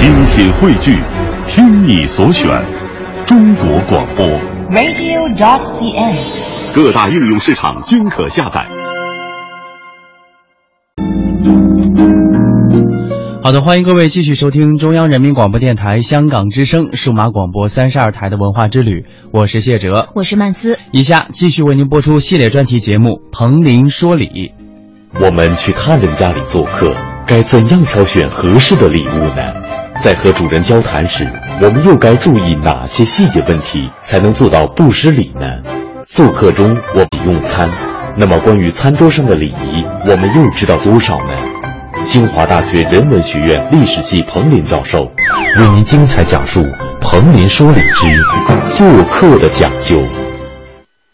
精品汇聚，听你所选，中国广播。radio.dot.cn，。各大应用市场均可下载。好的，欢迎各位继续收听中央人民广播电台香港之声数码广播三十二台的文化之旅，我是谢哲，我是曼斯。以下继续为您播出系列专题节目《彭林说礼》。我们去他人家里做客，该怎样挑选合适的礼物呢？在和主人交谈时，我们又该注意哪些细节问题，才能做到不失礼呢？做客中我们用餐，那么关于餐桌上的礼仪，我们又知道多少呢？清华大学人文学院历史系彭林教授为您精彩讲述《彭林说礼之做客的讲究》。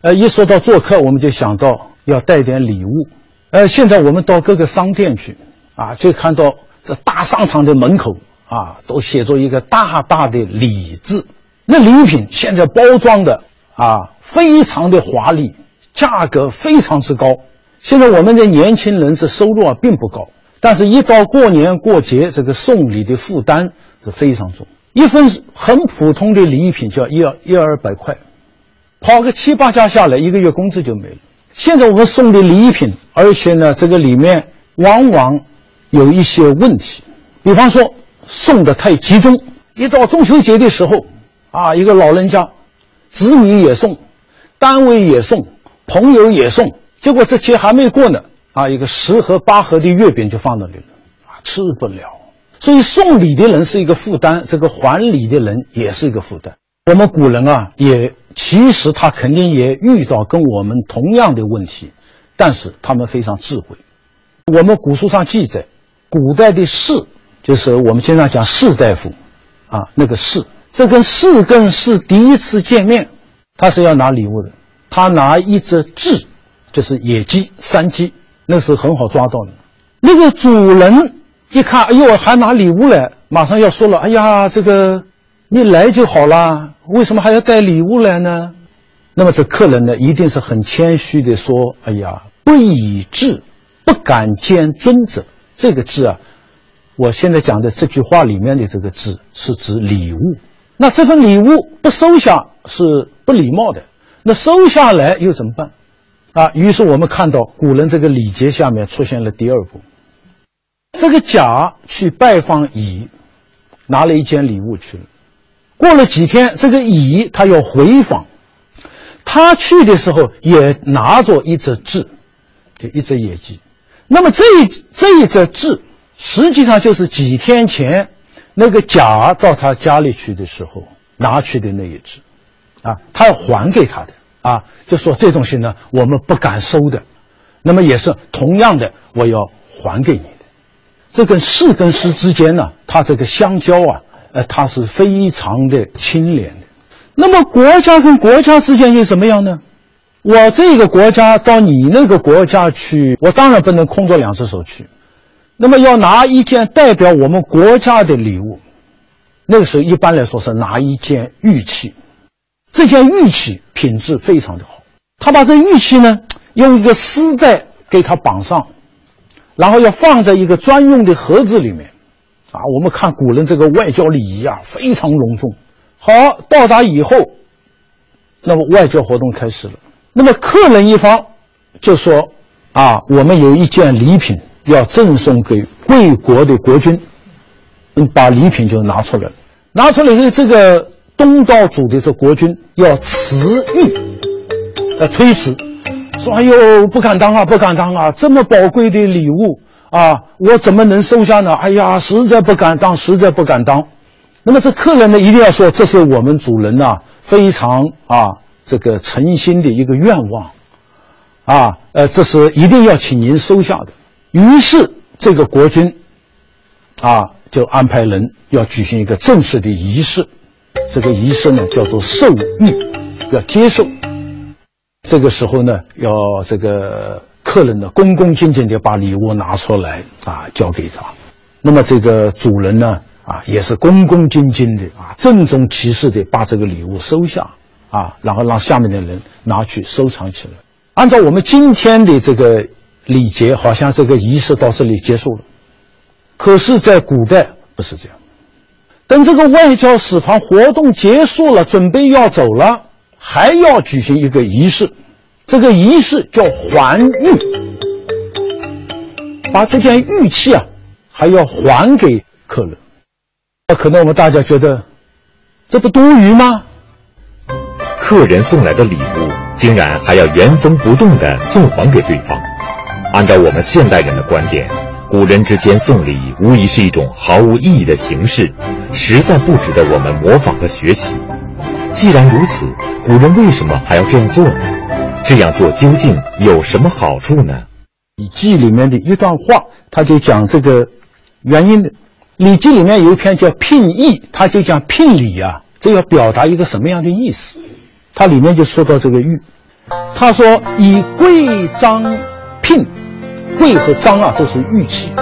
呃，一说到做客，我们就想到要带点礼物。呃，现在我们到各个商店去，啊，就看到这大商场的门口啊，都写着一个大大的“礼”字。那礼品现在包装的啊，非常的华丽，价格非常之高。现在我们的年轻人这收入啊并不高，但是一到过年过节，这个送礼的负担是非常重。一份很普通的礼品就要一二一二百块，跑个七八家下来，一个月工资就没了。现在我们送的礼品，而且呢，这个里面往往有一些问题，比方说送的太集中，一到中秋节的时候，啊，一个老人家，子女也送，单位也送，朋友也送，结果这节还没过呢，啊，一个十盒八盒的月饼就放那里了，啊，吃不了。所以送礼的人是一个负担，这个还礼的人也是一个负担。我们古人啊，也其实他肯定也遇到跟我们同样的问题，但是他们非常智慧。我们古书上记载，古代的士就是我们经常讲士大夫，啊，那个士，这跟士跟士第一次见面，他是要拿礼物的，他拿一只雉，就是野鸡、山鸡，那是很好抓到的。那个主人一看，哎呦，还拿礼物来，马上要说了，哎呀，这个。你来就好啦，为什么还要带礼物来呢？那么这客人呢，一定是很谦虚的说：“哎呀，不以质，不敢见尊者。”这个“质”啊，我现在讲的这句话里面的这个“质”是指礼物。那这份礼物不收下是不礼貌的，那收下来又怎么办？啊，于是我们看到古人这个礼节下面出现了第二步，这个甲去拜访乙，拿了一件礼物去了。过了几天，这个乙他要回访，他去的时候也拿着一只雉，就一只野鸡。那么这一这一只雉，实际上就是几天前那个甲到他家里去的时候拿去的那一只，啊，他要还给他的啊，就说这东西呢我们不敢收的，那么也是同样的，我要还给你的。这跟士跟士之间呢，它这个相交啊。呃，它是非常的清廉的。那么国家跟国家之间又怎么样呢？我这个国家到你那个国家去，我当然不能空着两只手去。那么要拿一件代表我们国家的礼物，那个时候一般来说是拿一件玉器。这件玉器品质非常的好，他把这玉器呢用一个丝带给它绑上，然后要放在一个专用的盒子里面。啊，我们看古人这个外交礼仪啊，非常隆重。好，到达以后，那么外交活动开始了。那么客人一方就说：“啊，我们有一件礼品要赠送给贵国的国君。”嗯，把礼品就拿出来了。拿出来以后，这个东道主的这国君要辞玉，要推辞，说：“哎呦，不敢当啊，不敢当啊，这么宝贵的礼物。”啊，我怎么能收下呢？哎呀，实在不敢当，实在不敢当。那么这客人呢，一定要说这是我们主人呐、非常啊这个诚心的一个愿望，啊，呃，这是一定要请您收下的。于是这个国君啊就安排人要举行一个正式的仪式，这个仪式呢叫做受玉，要接受。这个时候呢，要这个。客人呢，恭恭敬敬地把礼物拿出来啊，交给他。那么这个主人呢，啊，也是恭恭敬敬的啊，郑重其事的把这个礼物收下啊，然后让下面的人拿去收藏起来。按照我们今天的这个礼节，好像这个仪式到这里结束了。可是，在古代不是这样。等这个外交使团活动结束了，准备要走了，还要举行一个仪式，这个仪式叫还玉，把这件玉器啊，还要还给客人。那可能我们大家觉得，这不多余吗？客人送来的礼物，竟然还要原封不动的送还给对方。按照我们现代人的观点。古人之间送礼，无疑是一种毫无意义的形式，实在不值得我们模仿和学习。既然如此，古人为什么还要这样做呢？这样做究竟有什么好处呢？《礼记》里面的一段话，他就讲这个原因的。《礼记》里面有一篇叫《聘义》，他就讲聘礼啊，这要表达一个什么样的意思？它里面就说到这个玉，他说以贵章聘。贵和章啊，都是玉器。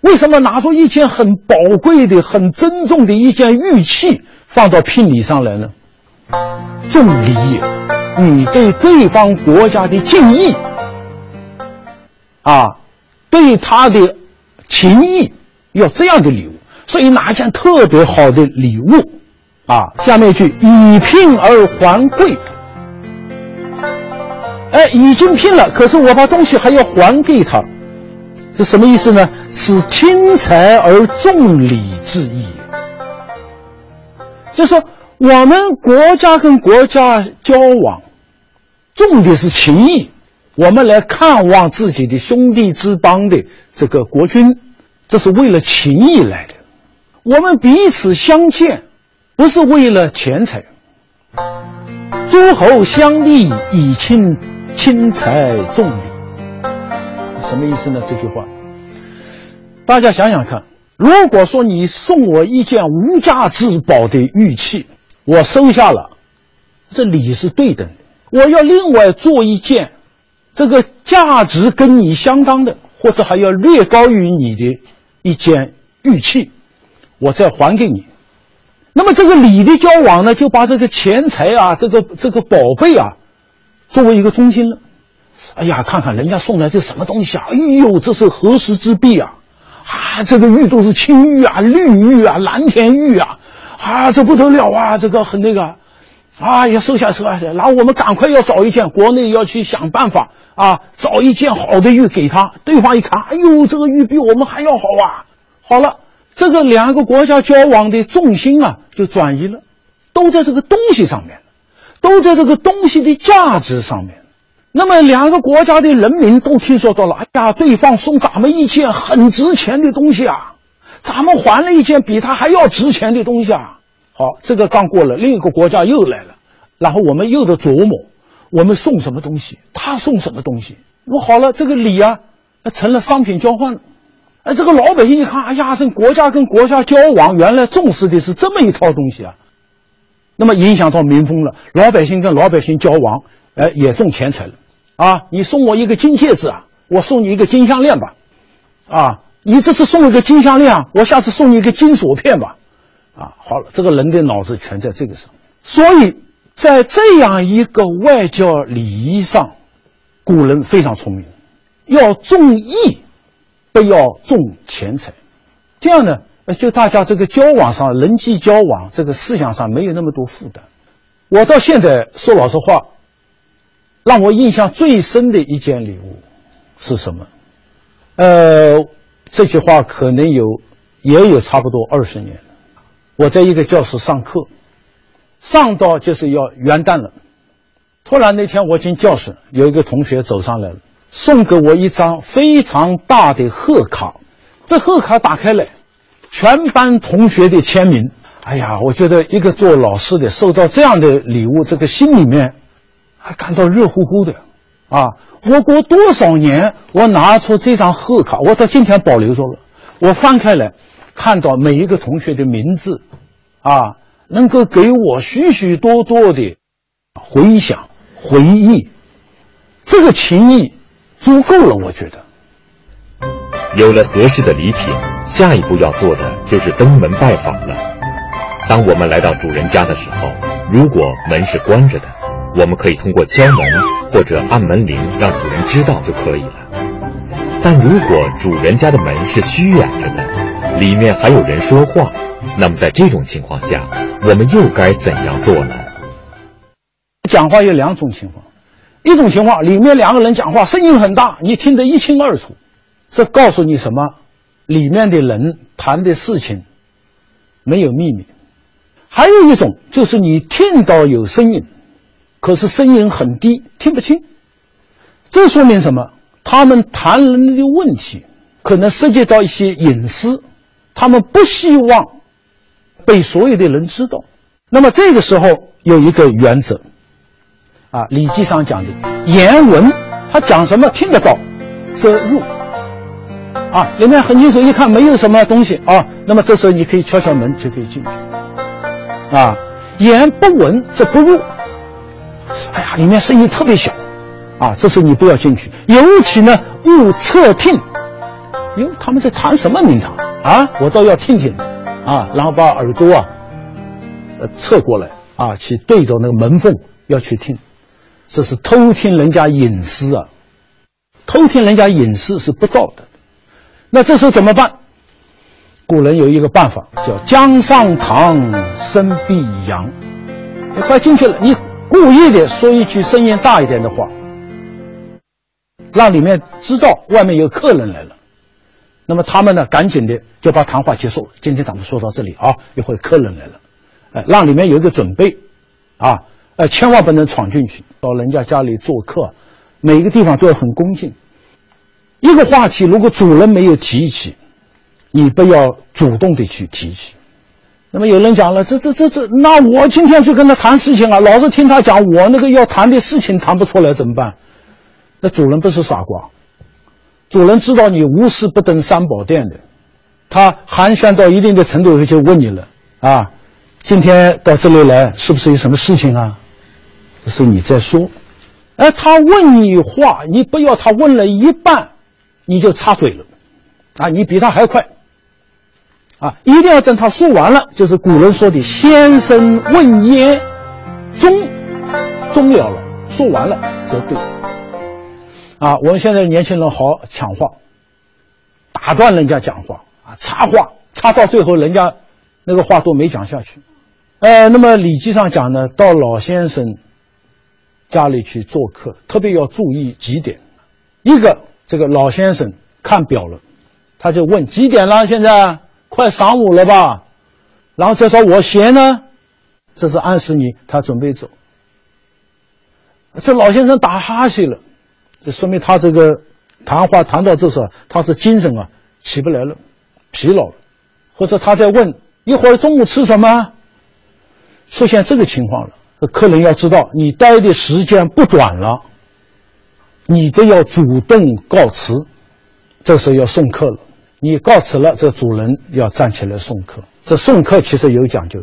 为什么拿出一件很宝贵的、很珍重的一件玉器放到聘礼上来呢？重礼，你对对方国家的敬意啊，对他的情谊，要这样的礼物。所以拿一件特别好的礼物啊。下面一句：以聘而还贵。哎，已经聘了，可是我把东西还要还给他，是什么意思呢？是轻财而重礼之意。就说我们国家跟国家交往，重的是情谊，我们来看望自己的兄弟之邦的这个国君，这是为了情谊来的。我们彼此相见，不是为了钱财。诸侯相立以亲。轻财重礼，什么意思呢？这句话，大家想想看。如果说你送我一件无价之宝的玉器，我收下了，这礼是对等的。我要另外做一件，这个价值跟你相当的，或者还要略高于你的一件玉器，我再还给你。那么这个礼的交往呢，就把这个钱财啊，这个这个宝贝啊。作为一个中心了，哎呀，看看人家送来这什么东西啊！哎呦，这是何时之璧啊！啊，这个玉都是青玉啊、绿玉啊、蓝田玉啊，啊，这不得了啊！这个很那个，啊，要收下收下。然后我们赶快要找一件，国内要去想办法啊，找一件好的玉给他。对方一看，哎呦，这个玉比我们还要好啊！好了，这个两个国家交往的重心啊，就转移了，都在这个东西上面。都在这个东西的价值上面，那么两个国家的人民都听说到了，哎呀，对方送咱们一件很值钱的东西啊，咱们还了一件比他还要值钱的东西啊。好，这个刚过了，另一个国家又来了，然后我们又得琢磨，我们送什么东西，他送什么东西。我好了，这个礼啊，成了商品交换了。哎，这个老百姓一看，哎呀，这国家跟国家交往，原来重视的是这么一套东西啊。那么影响到民风了，老百姓跟老百姓交往，哎，也重钱财了，啊，你送我一个金戒指啊，我送你一个金项链吧，啊，你这次送了个金项链啊，我下次送你一个金锁片吧，啊，好了，这个人的脑子全在这个上，所以在这样一个外交礼仪上，古人非常聪明，要重义，不要重钱财，这样呢。就大家这个交往上，人际交往这个思想上没有那么多负担。我到现在说老实话，让我印象最深的一件礼物是什么？呃，这句话可能有也有差不多二十年了。我在一个教室上课，上到就是要元旦了，突然那天我进教室，有一个同学走上来了，送给我一张非常大的贺卡。这贺卡打开来。全班同学的签名，哎呀，我觉得一个做老师的收到这样的礼物，这个心里面还感到热乎乎的，啊！我过多少年，我拿出这张贺卡，我到今天保留着了。我翻开来，看到每一个同学的名字，啊，能够给我许许多多的回想、回忆，这个情谊足够了，我觉得。有了合适的礼品，下一步要做的就是登门拜访了。当我们来到主人家的时候，如果门是关着的，我们可以通过敲门或者按门铃让主人知道就可以了。但如果主人家的门是虚掩着的，里面还有人说话，那么在这种情况下，我们又该怎样做呢？讲话有两种情况，一种情况里面两个人讲话声音很大，你听得一清二楚，这告诉你什么？里面的人谈的事情没有秘密。还有一种就是你听到有声音，可是声音很低，听不清。这说明什么？他们谈论的问题可能涉及到一些隐私，他们不希望被所有的人知道。那么这个时候有一个原则。啊，《礼记》上讲的言文，他讲什么听得到，则入。啊，里面很清楚，一看没有什么东西啊，那么这时候你可以敲敲门就可以进去。啊，言不闻则不入。哎呀，里面声音特别小，啊，这时候你不要进去。尤其呢，勿侧听，因为，他们在谈什么名堂啊？我倒要听听，啊，然后把耳朵啊，呃，侧过来啊，去对着那个门缝要去听。这是偷听人家隐私啊！偷听人家隐私是不道德。那这时候怎么办？古人有一个办法，叫“江上堂，声必扬”。你快进去了，你故意的说一句声音大一点的话，让里面知道外面有客人来了。那么他们呢，赶紧的就把谈话结束。今天咱们说到这里啊，一会儿客人来了，哎，让里面有一个准备，啊。呃，千万不能闯进去到人家家里做客，每一个地方都要很恭敬。一个话题如果主人没有提起，你不要主动的去提起。那么有人讲了，这这这这，那我今天去跟他谈事情啊，老是听他讲，我那个要谈的事情谈不出来怎么办？那主人不是傻瓜，主人知道你无事不登三宝殿的，他寒暄到一定的程度就问你了啊，今天到这里来是不是有什么事情啊？是你在说，哎，他问你话，你不要他问了一半，你就插嘴了，啊，你比他还快，啊，一定要等他说完了，就是古人说的“先生问焉，终终了了，说完了则对。”啊，我们现在年轻人好抢话，打断人家讲话啊，插话，插到最后人家那个话都没讲下去。呃，那么《礼记》上讲呢，到老先生。家里去做客，特别要注意几点。一个，这个老先生看表了，他就问几点了？现在快晌午了吧？然后再说我闲呢，这是暗示你他准备走。这老先生打哈欠了，就说明他这个谈话谈到这时候，他是精神啊起不来了，疲劳了，或者他在问一会儿中午吃什么？出现这个情况了。客人要知道你待的时间不短了，你都要主动告辞，这时候要送客了。你告辞了，这主人要站起来送客。这送客其实有讲究，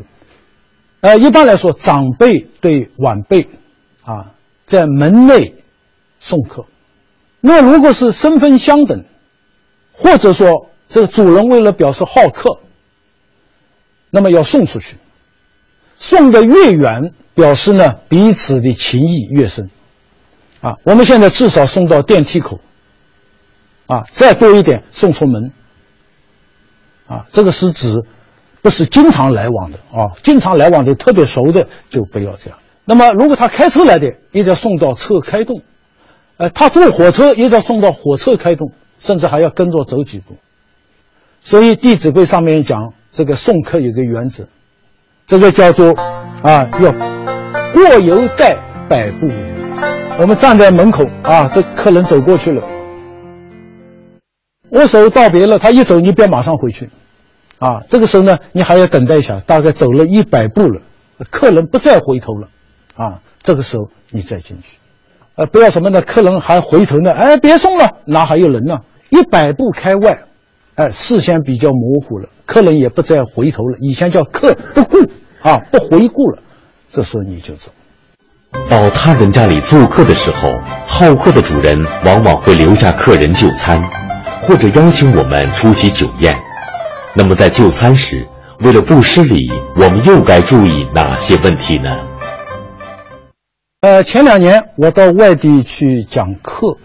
呃，一般来说，长辈对晚辈，啊，在门内送客。那如果是身份相等，或者说这个主人为了表示好客，那么要送出去。送的越远，表示呢彼此的情谊越深，啊，我们现在至少送到电梯口，啊，再多一点送出门，啊，这个是指不是经常来往的啊，经常来往的特别熟的就不要这样。那么如果他开车来的，也要送到车开动，呃，他坐火车也要送到火车开动，甚至还要跟着走几步。所以《弟子规》上面讲，这个送客有个原则。这个叫做啊，要过犹待百步余。我们站在门口啊，这客人走过去了，握手道别了，他一走，你不要马上回去，啊，这个时候呢，你还要等待一下，大概走了一百步了，客人不再回头了，啊，这个时候你再进去，呃，不要什么呢？客人还回头呢，哎，别送了，哪还有人呢？一百步开外。哎，视线比较模糊了，客人也不再回头了。以前叫客不顾啊，不回顾了，这时候你就走。到他人家里做客的时候，好客的主人往往会留下客人就餐，或者邀请我们出席酒宴。那么在就餐时，为了不失礼，我们又该注意哪些问题呢？呃，前两年我到外地去讲课，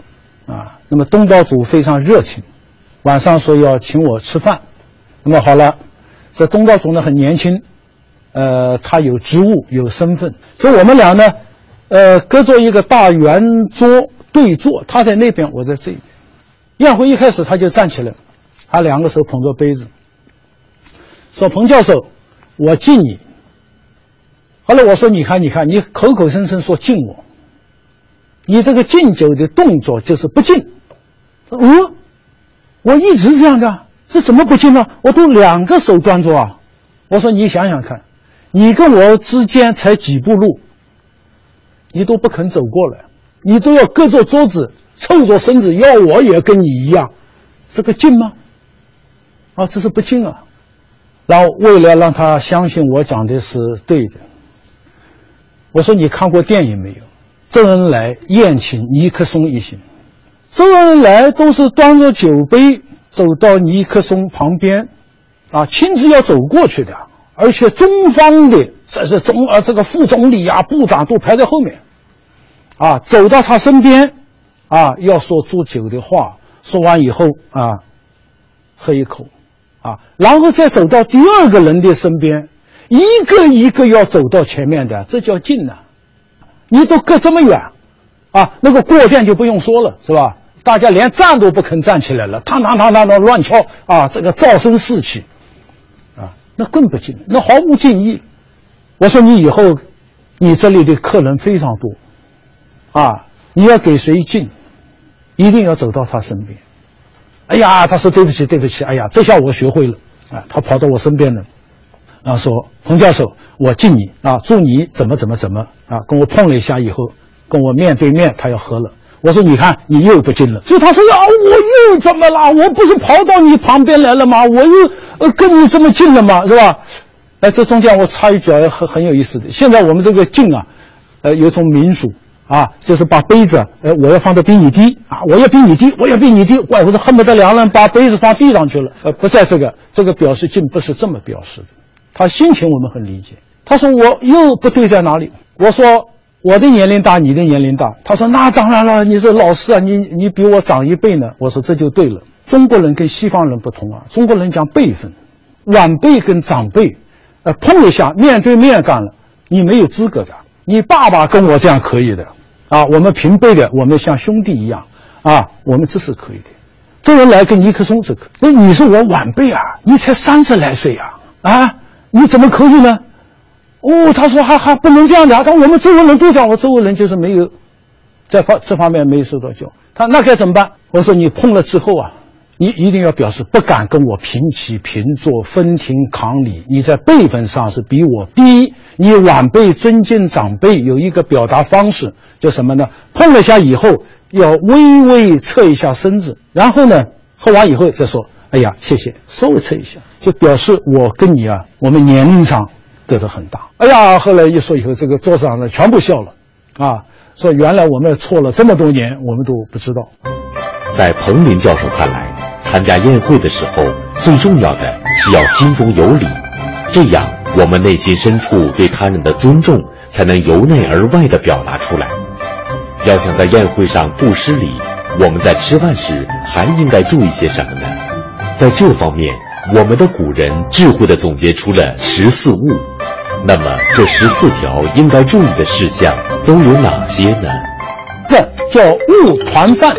啊，那么东道主非常热情。晚上说要请我吃饭，那么好了，这东道主呢很年轻，呃，他有职务有身份，所以我们俩呢，呃，隔着一个大圆桌对坐，他在那边，我在这边。宴会一开始他就站起来，他两个手捧着杯子，说：“彭教授，我敬你。”后来我说：“你看，你看，你口口声声说敬我，你这个敬酒的动作就是不敬。”嗯，我一直这样的，这怎么不敬呢？我都两个手端着啊！我说：“你想想看，你跟我之间才几步路，你都不肯走过来，你都要隔着桌子凑着身子要我也跟你一样，这个敬吗？啊，这是不敬啊！然后为了让他相信我讲的是对的。”我说你看过电影没有？周恩来宴请尼克松一行，周恩来都是端着酒杯走到尼克松旁边，啊，亲自要走过去的，而且中方的这是总呃这个副总理啊、部长都排在后面，啊，走到他身边，啊，要说祝酒的话，说完以后啊，喝一口，啊，然后再走到第二个人的身边。一个一个要走到前面的，这叫近呐！你都隔这么远，啊，那个过店就不用说了，是吧？大家连站都不肯站起来了，嘡嘡嘡嘡的乱敲啊，这个噪声四起，啊，那更不敬，那毫无敬意。我说你以后，你这里的客人非常多，啊，你要给谁敬，一定要走到他身边。哎呀，他说对不起，对不起，哎呀，这下我学会了，啊，他跑到我身边了。啊，说彭教授，我敬你啊，祝你怎么怎么怎么啊，跟我碰了一下以后，跟我面对面，他要喝了。我说你看你又不敬了，所以他说啊，我又怎么了？我不是跑到你旁边来了吗？我又呃跟你这么近了吗？是吧？哎，这中间我插一句啊，很很有意思的。现在我们这个敬啊，呃，有种民俗啊，就是把杯子，呃，我要放的比你低啊，我要比你低，我要比你低，怪不得恨不得两人把杯子放地上去了。呃，不在这个，这个表示敬不是这么表示的。他心情我们很理解。他说我又不对在哪里？我说我的年龄大，你的年龄大。他说那当然了，你是老师啊，你你比我长一辈呢。我说这就对了。中国人跟西方人不同啊，中国人讲辈分，晚辈跟长辈，碰一下面对面干了，你没有资格的。你爸爸跟我这样可以的，啊，我们平辈的，我们像兄弟一样，啊，我们这是可以的。周恩来跟尼克松这可，那你是我晚辈啊，你才三十来岁呀，啊。你怎么可以呢？哦，他说还还不能这样的。他说我们周围人都讲，我周围人就是没有在方这方面没有受到教。他那该怎么办？我说你碰了之后啊，你一定要表示不敢跟我平起平坐、分庭抗礼。你在辈分上是比我低，你晚辈尊敬长辈有一个表达方式，叫什么呢？碰了下以后要微微侧一下身子，然后呢喝完以后再说。哎呀，谢谢，稍微侧一下，就表示我跟你啊，我们年龄上隔得很大。哎呀，后来一说以后，这个桌上的全部笑了，啊，说原来我们错了这么多年，我们都不知道。在彭林教授看来，参加宴会的时候，最重要的是要心中有礼，这样我们内心深处对他人的尊重才能由内而外的表达出来。要想在宴会上不失礼，我们在吃饭时还应该注意些什么呢？在这方面，我们的古人智慧地总结出了十四物。那么，这十四条应该注意的事项都有哪些呢？这叫物团饭。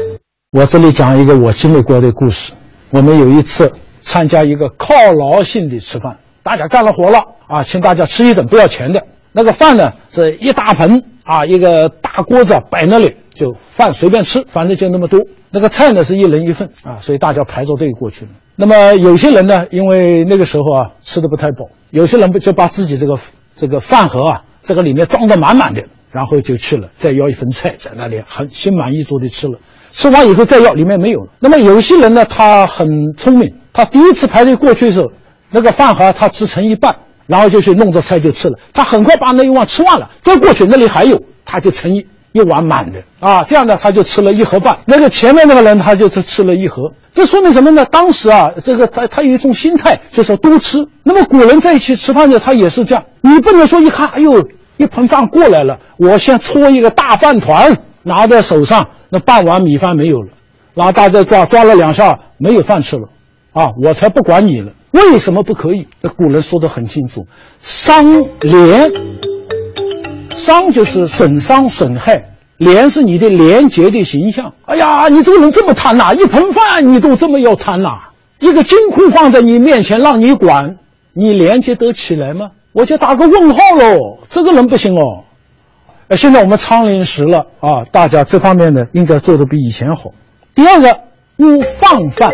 我这里讲一个我经历过的故事。我们有一次参加一个犒劳性的吃饭，大家干了活了啊，请大家吃一顿不要钱的。那个饭呢是一大盆啊，一个大锅子摆那里，就饭随便吃，反正就那么多。那个菜呢是一人一份啊，所以大家排着队过去了。那么有些人呢，因为那个时候啊吃的不太饱，有些人不就把自己这个这个饭盒啊，这个里面装得满满的，然后就去了，再要一份菜，在那里很心满意足的吃了。吃完以后再要，里面没有了。那么有些人呢，他很聪明，他第一次排队过去的时候，那个饭盒他只盛一半，然后就去弄着菜就吃了。他很快把那一碗吃完了，再过去那里还有，他就盛一。一碗满的啊，这样呢，他就吃了一盒半。那个前面那个人，他就是吃了一盒。这说明什么呢？当时啊，这个他他有一种心态，就说多吃。那么古人在一起吃饭的，他也是这样。你不能说一看，哎呦，一盆饭过来了，我先搓一个大饭团拿在手上，那半碗米饭没有了，然后大家抓抓了两下，没有饭吃了，啊，我才不管你了。为什么不可以？那古人说的很清楚，伤廉，伤就是损伤损害，廉是你的廉洁的形象。哎呀，你这个人这么贪呐，一盆饭你都这么要贪呐，一个金库放在你面前让你管，你廉洁得起来吗？我就打个问号喽，这个人不行哦。呃，现在我们昌临时了啊，大家这方面呢应该做的比以前好。第二个，勿放饭。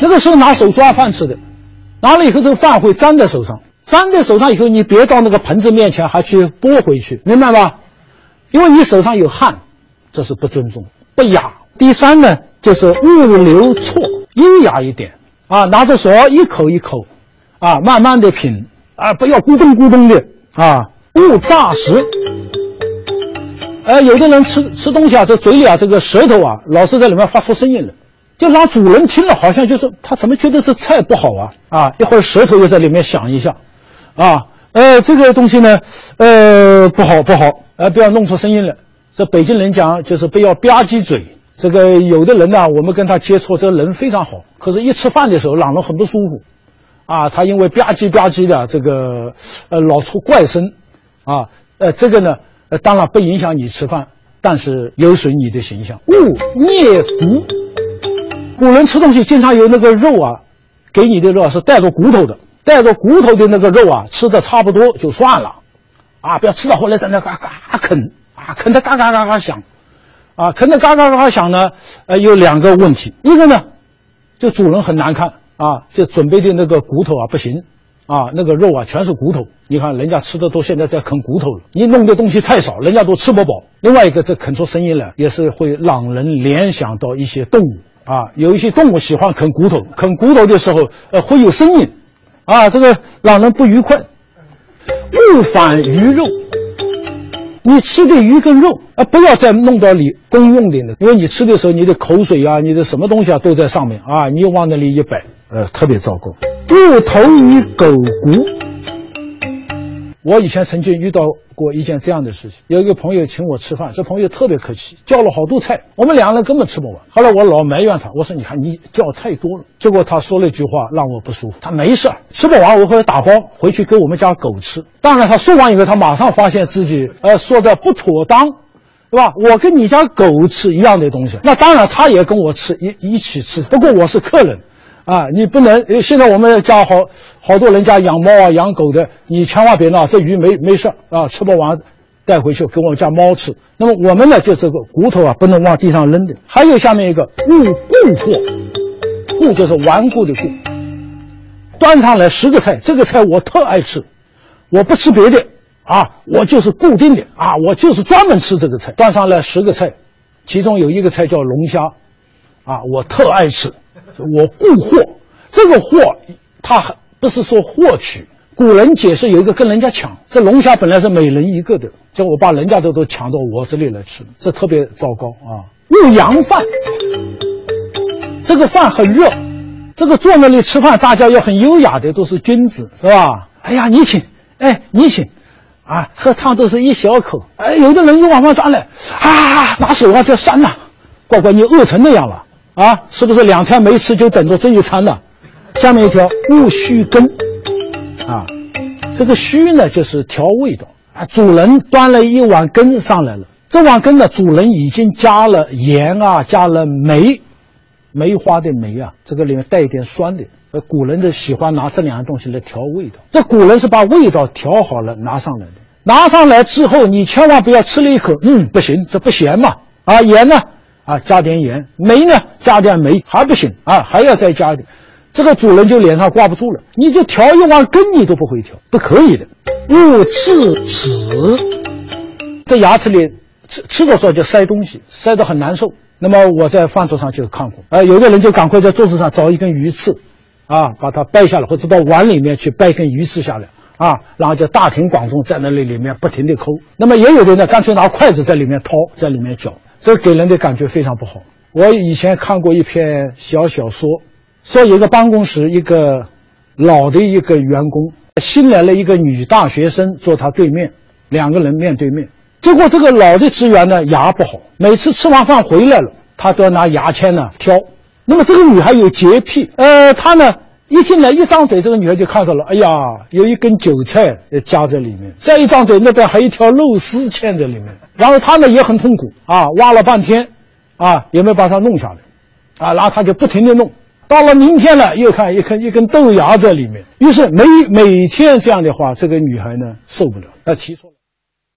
那个时候拿手抓饭吃的，拿了以后这个饭会粘在手上，粘在手上以后你别到那个盆子面前还去拨回去，明白吧？因为你手上有汗，这是不尊重、不雅。第三呢，就是勿流错，优雅一点啊，拿着手一口一口，啊，慢慢的品啊，不要咕咚咕咚的啊，勿诈食。呃，有的人吃吃东西啊，这嘴里啊，这个舌头啊，老是在里面发出声音来。就让主人听了，好像就是他怎么觉得这菜不好啊？啊，一会儿舌头又在里面响一下，啊，呃，这个东西呢，呃，不好不好，呃，不要弄出声音来。这北京人讲就是不要吧唧嘴。这个有的人呢，我们跟他接触，这个人非常好，可是一吃饭的时候让人很不舒服，啊，他因为吧唧吧唧的这个，呃，老出怪声，啊，呃，这个呢，呃，当然不影响你吃饭，但是有损你的形象。勿灭骨。古人吃东西经常有那个肉啊，给你的肉是带着骨头的，带着骨头的那个肉啊，吃的差不多就算了，啊，不要吃到后来在那嘎嘎啃啊，啃的嘎嘎嘎嘎响，啊，啃的嘎嘎嘎嘎响呢，呃，有两个问题，一个呢，就主人很难看啊，就准备的那个骨头啊不行，啊，那个肉啊全是骨头，你看人家吃的都现在在啃骨头了，你弄的东西太少，人家都吃不饱。另外一个，这啃出声音来也是会让人联想到一些动物。啊，有一些动物喜欢啃骨头，啃骨头的时候，呃，会有声音，啊，这个让人不愉快。勿反鱼肉，你吃的鱼跟肉，啊，不要再弄到你公用的了，因为你吃的时候，你的口水啊，你的什么东西啊，都在上面啊，你往那里一摆，呃，特别糟糕。不同于狗骨。我以前曾经遇到过一件这样的事情，有一个朋友请我吃饭，这朋友特别客气，叫了好多菜，我们两个人根本吃不完。后来我老埋怨他，我说：“你看你叫太多了。”结果他说了一句话让我不舒服，他没事，吃不完我会打包回去给我们家狗吃。当然他说完以后，他马上发现自己呃说的不妥当，对吧？我跟你家狗吃一样的东西，那当然他也跟我吃一一起吃，不过我是客人。啊，你不能！现在我们家好好多人家养猫啊、养狗的，你千万别闹。这鱼没没事啊，吃不完，带回去给我们家猫吃。那么我们呢，就这个骨头啊，不能往地上扔的。还有下面一个勿固货，固就是顽固的固。端上来十个菜，这个菜我特爱吃，我不吃别的啊，我就是固定的啊，我就是专门吃这个菜。端上来十个菜，其中有一个菜叫龙虾，啊，我特爱吃。我固货，这个货，他不是说获取。古人解释有一个跟人家抢，这龙虾本来是每人一个的，结果我把人家的都抢到我这里来吃，这特别糟糕啊！勿扬饭，这个饭很热，这个坐那里吃饭，大家要很优雅的，都是君子，是吧？哎呀，你请，哎，你请，啊，喝汤都是一小口，哎，有的人一碗饭端来，啊，拿手啊就扇呐，乖乖，你饿成那样了。啊，是不是两天没吃就等着这一餐呢？下面一条勿虚羹，啊，这个虚呢就是调味的啊。主人端了一碗羹上来了，这碗羹呢，主人已经加了盐啊，加了梅，梅花的梅啊，这个里面带一点酸的。呃，古人的喜欢拿这两样东西来调味道。这古人是把味道调好了拿上来的。拿上来之后，你千万不要吃了一口，嗯，不行，这不咸嘛。啊，盐呢？啊，加点盐，梅呢，加点梅还不行啊，还要再加一点，这个主人就脸上挂不住了。你就调一碗羹，你都不会调，不可以的。勿吃齿，在牙齿里吃吃的时候就塞东西，塞得很难受。那么我在饭桌上就看过，啊，有的人就赶快在桌子上找一根鱼刺，啊，把它掰下来，或者到碗里面去掰一根鱼刺下来，啊，然后就大庭广众在那里里面不停地抠。那么也有的呢，干脆拿筷子在里面掏，在里面搅。这给人的感觉非常不好。我以前看过一篇小小说，说有个办公室一个老的一个员工，新来了一个女大学生坐他对面，两个人面对面。结果这个老的职员呢牙不好，每次吃完饭回来了，他都要拿牙签呢挑。那么这个女孩有洁癖，呃，她呢一进来一张嘴，这个女孩就看到了，哎呀，有一根韭菜夹在里面。再一张嘴，那边还有一条肉丝嵌在里面。然后她呢也很痛苦啊，挖了半天，啊也没把它弄下来，啊，然后她就不停的弄。到了明天了，又看一根一根豆芽在里面。于是每每天这样的话，这个女孩呢受不了，她提出了。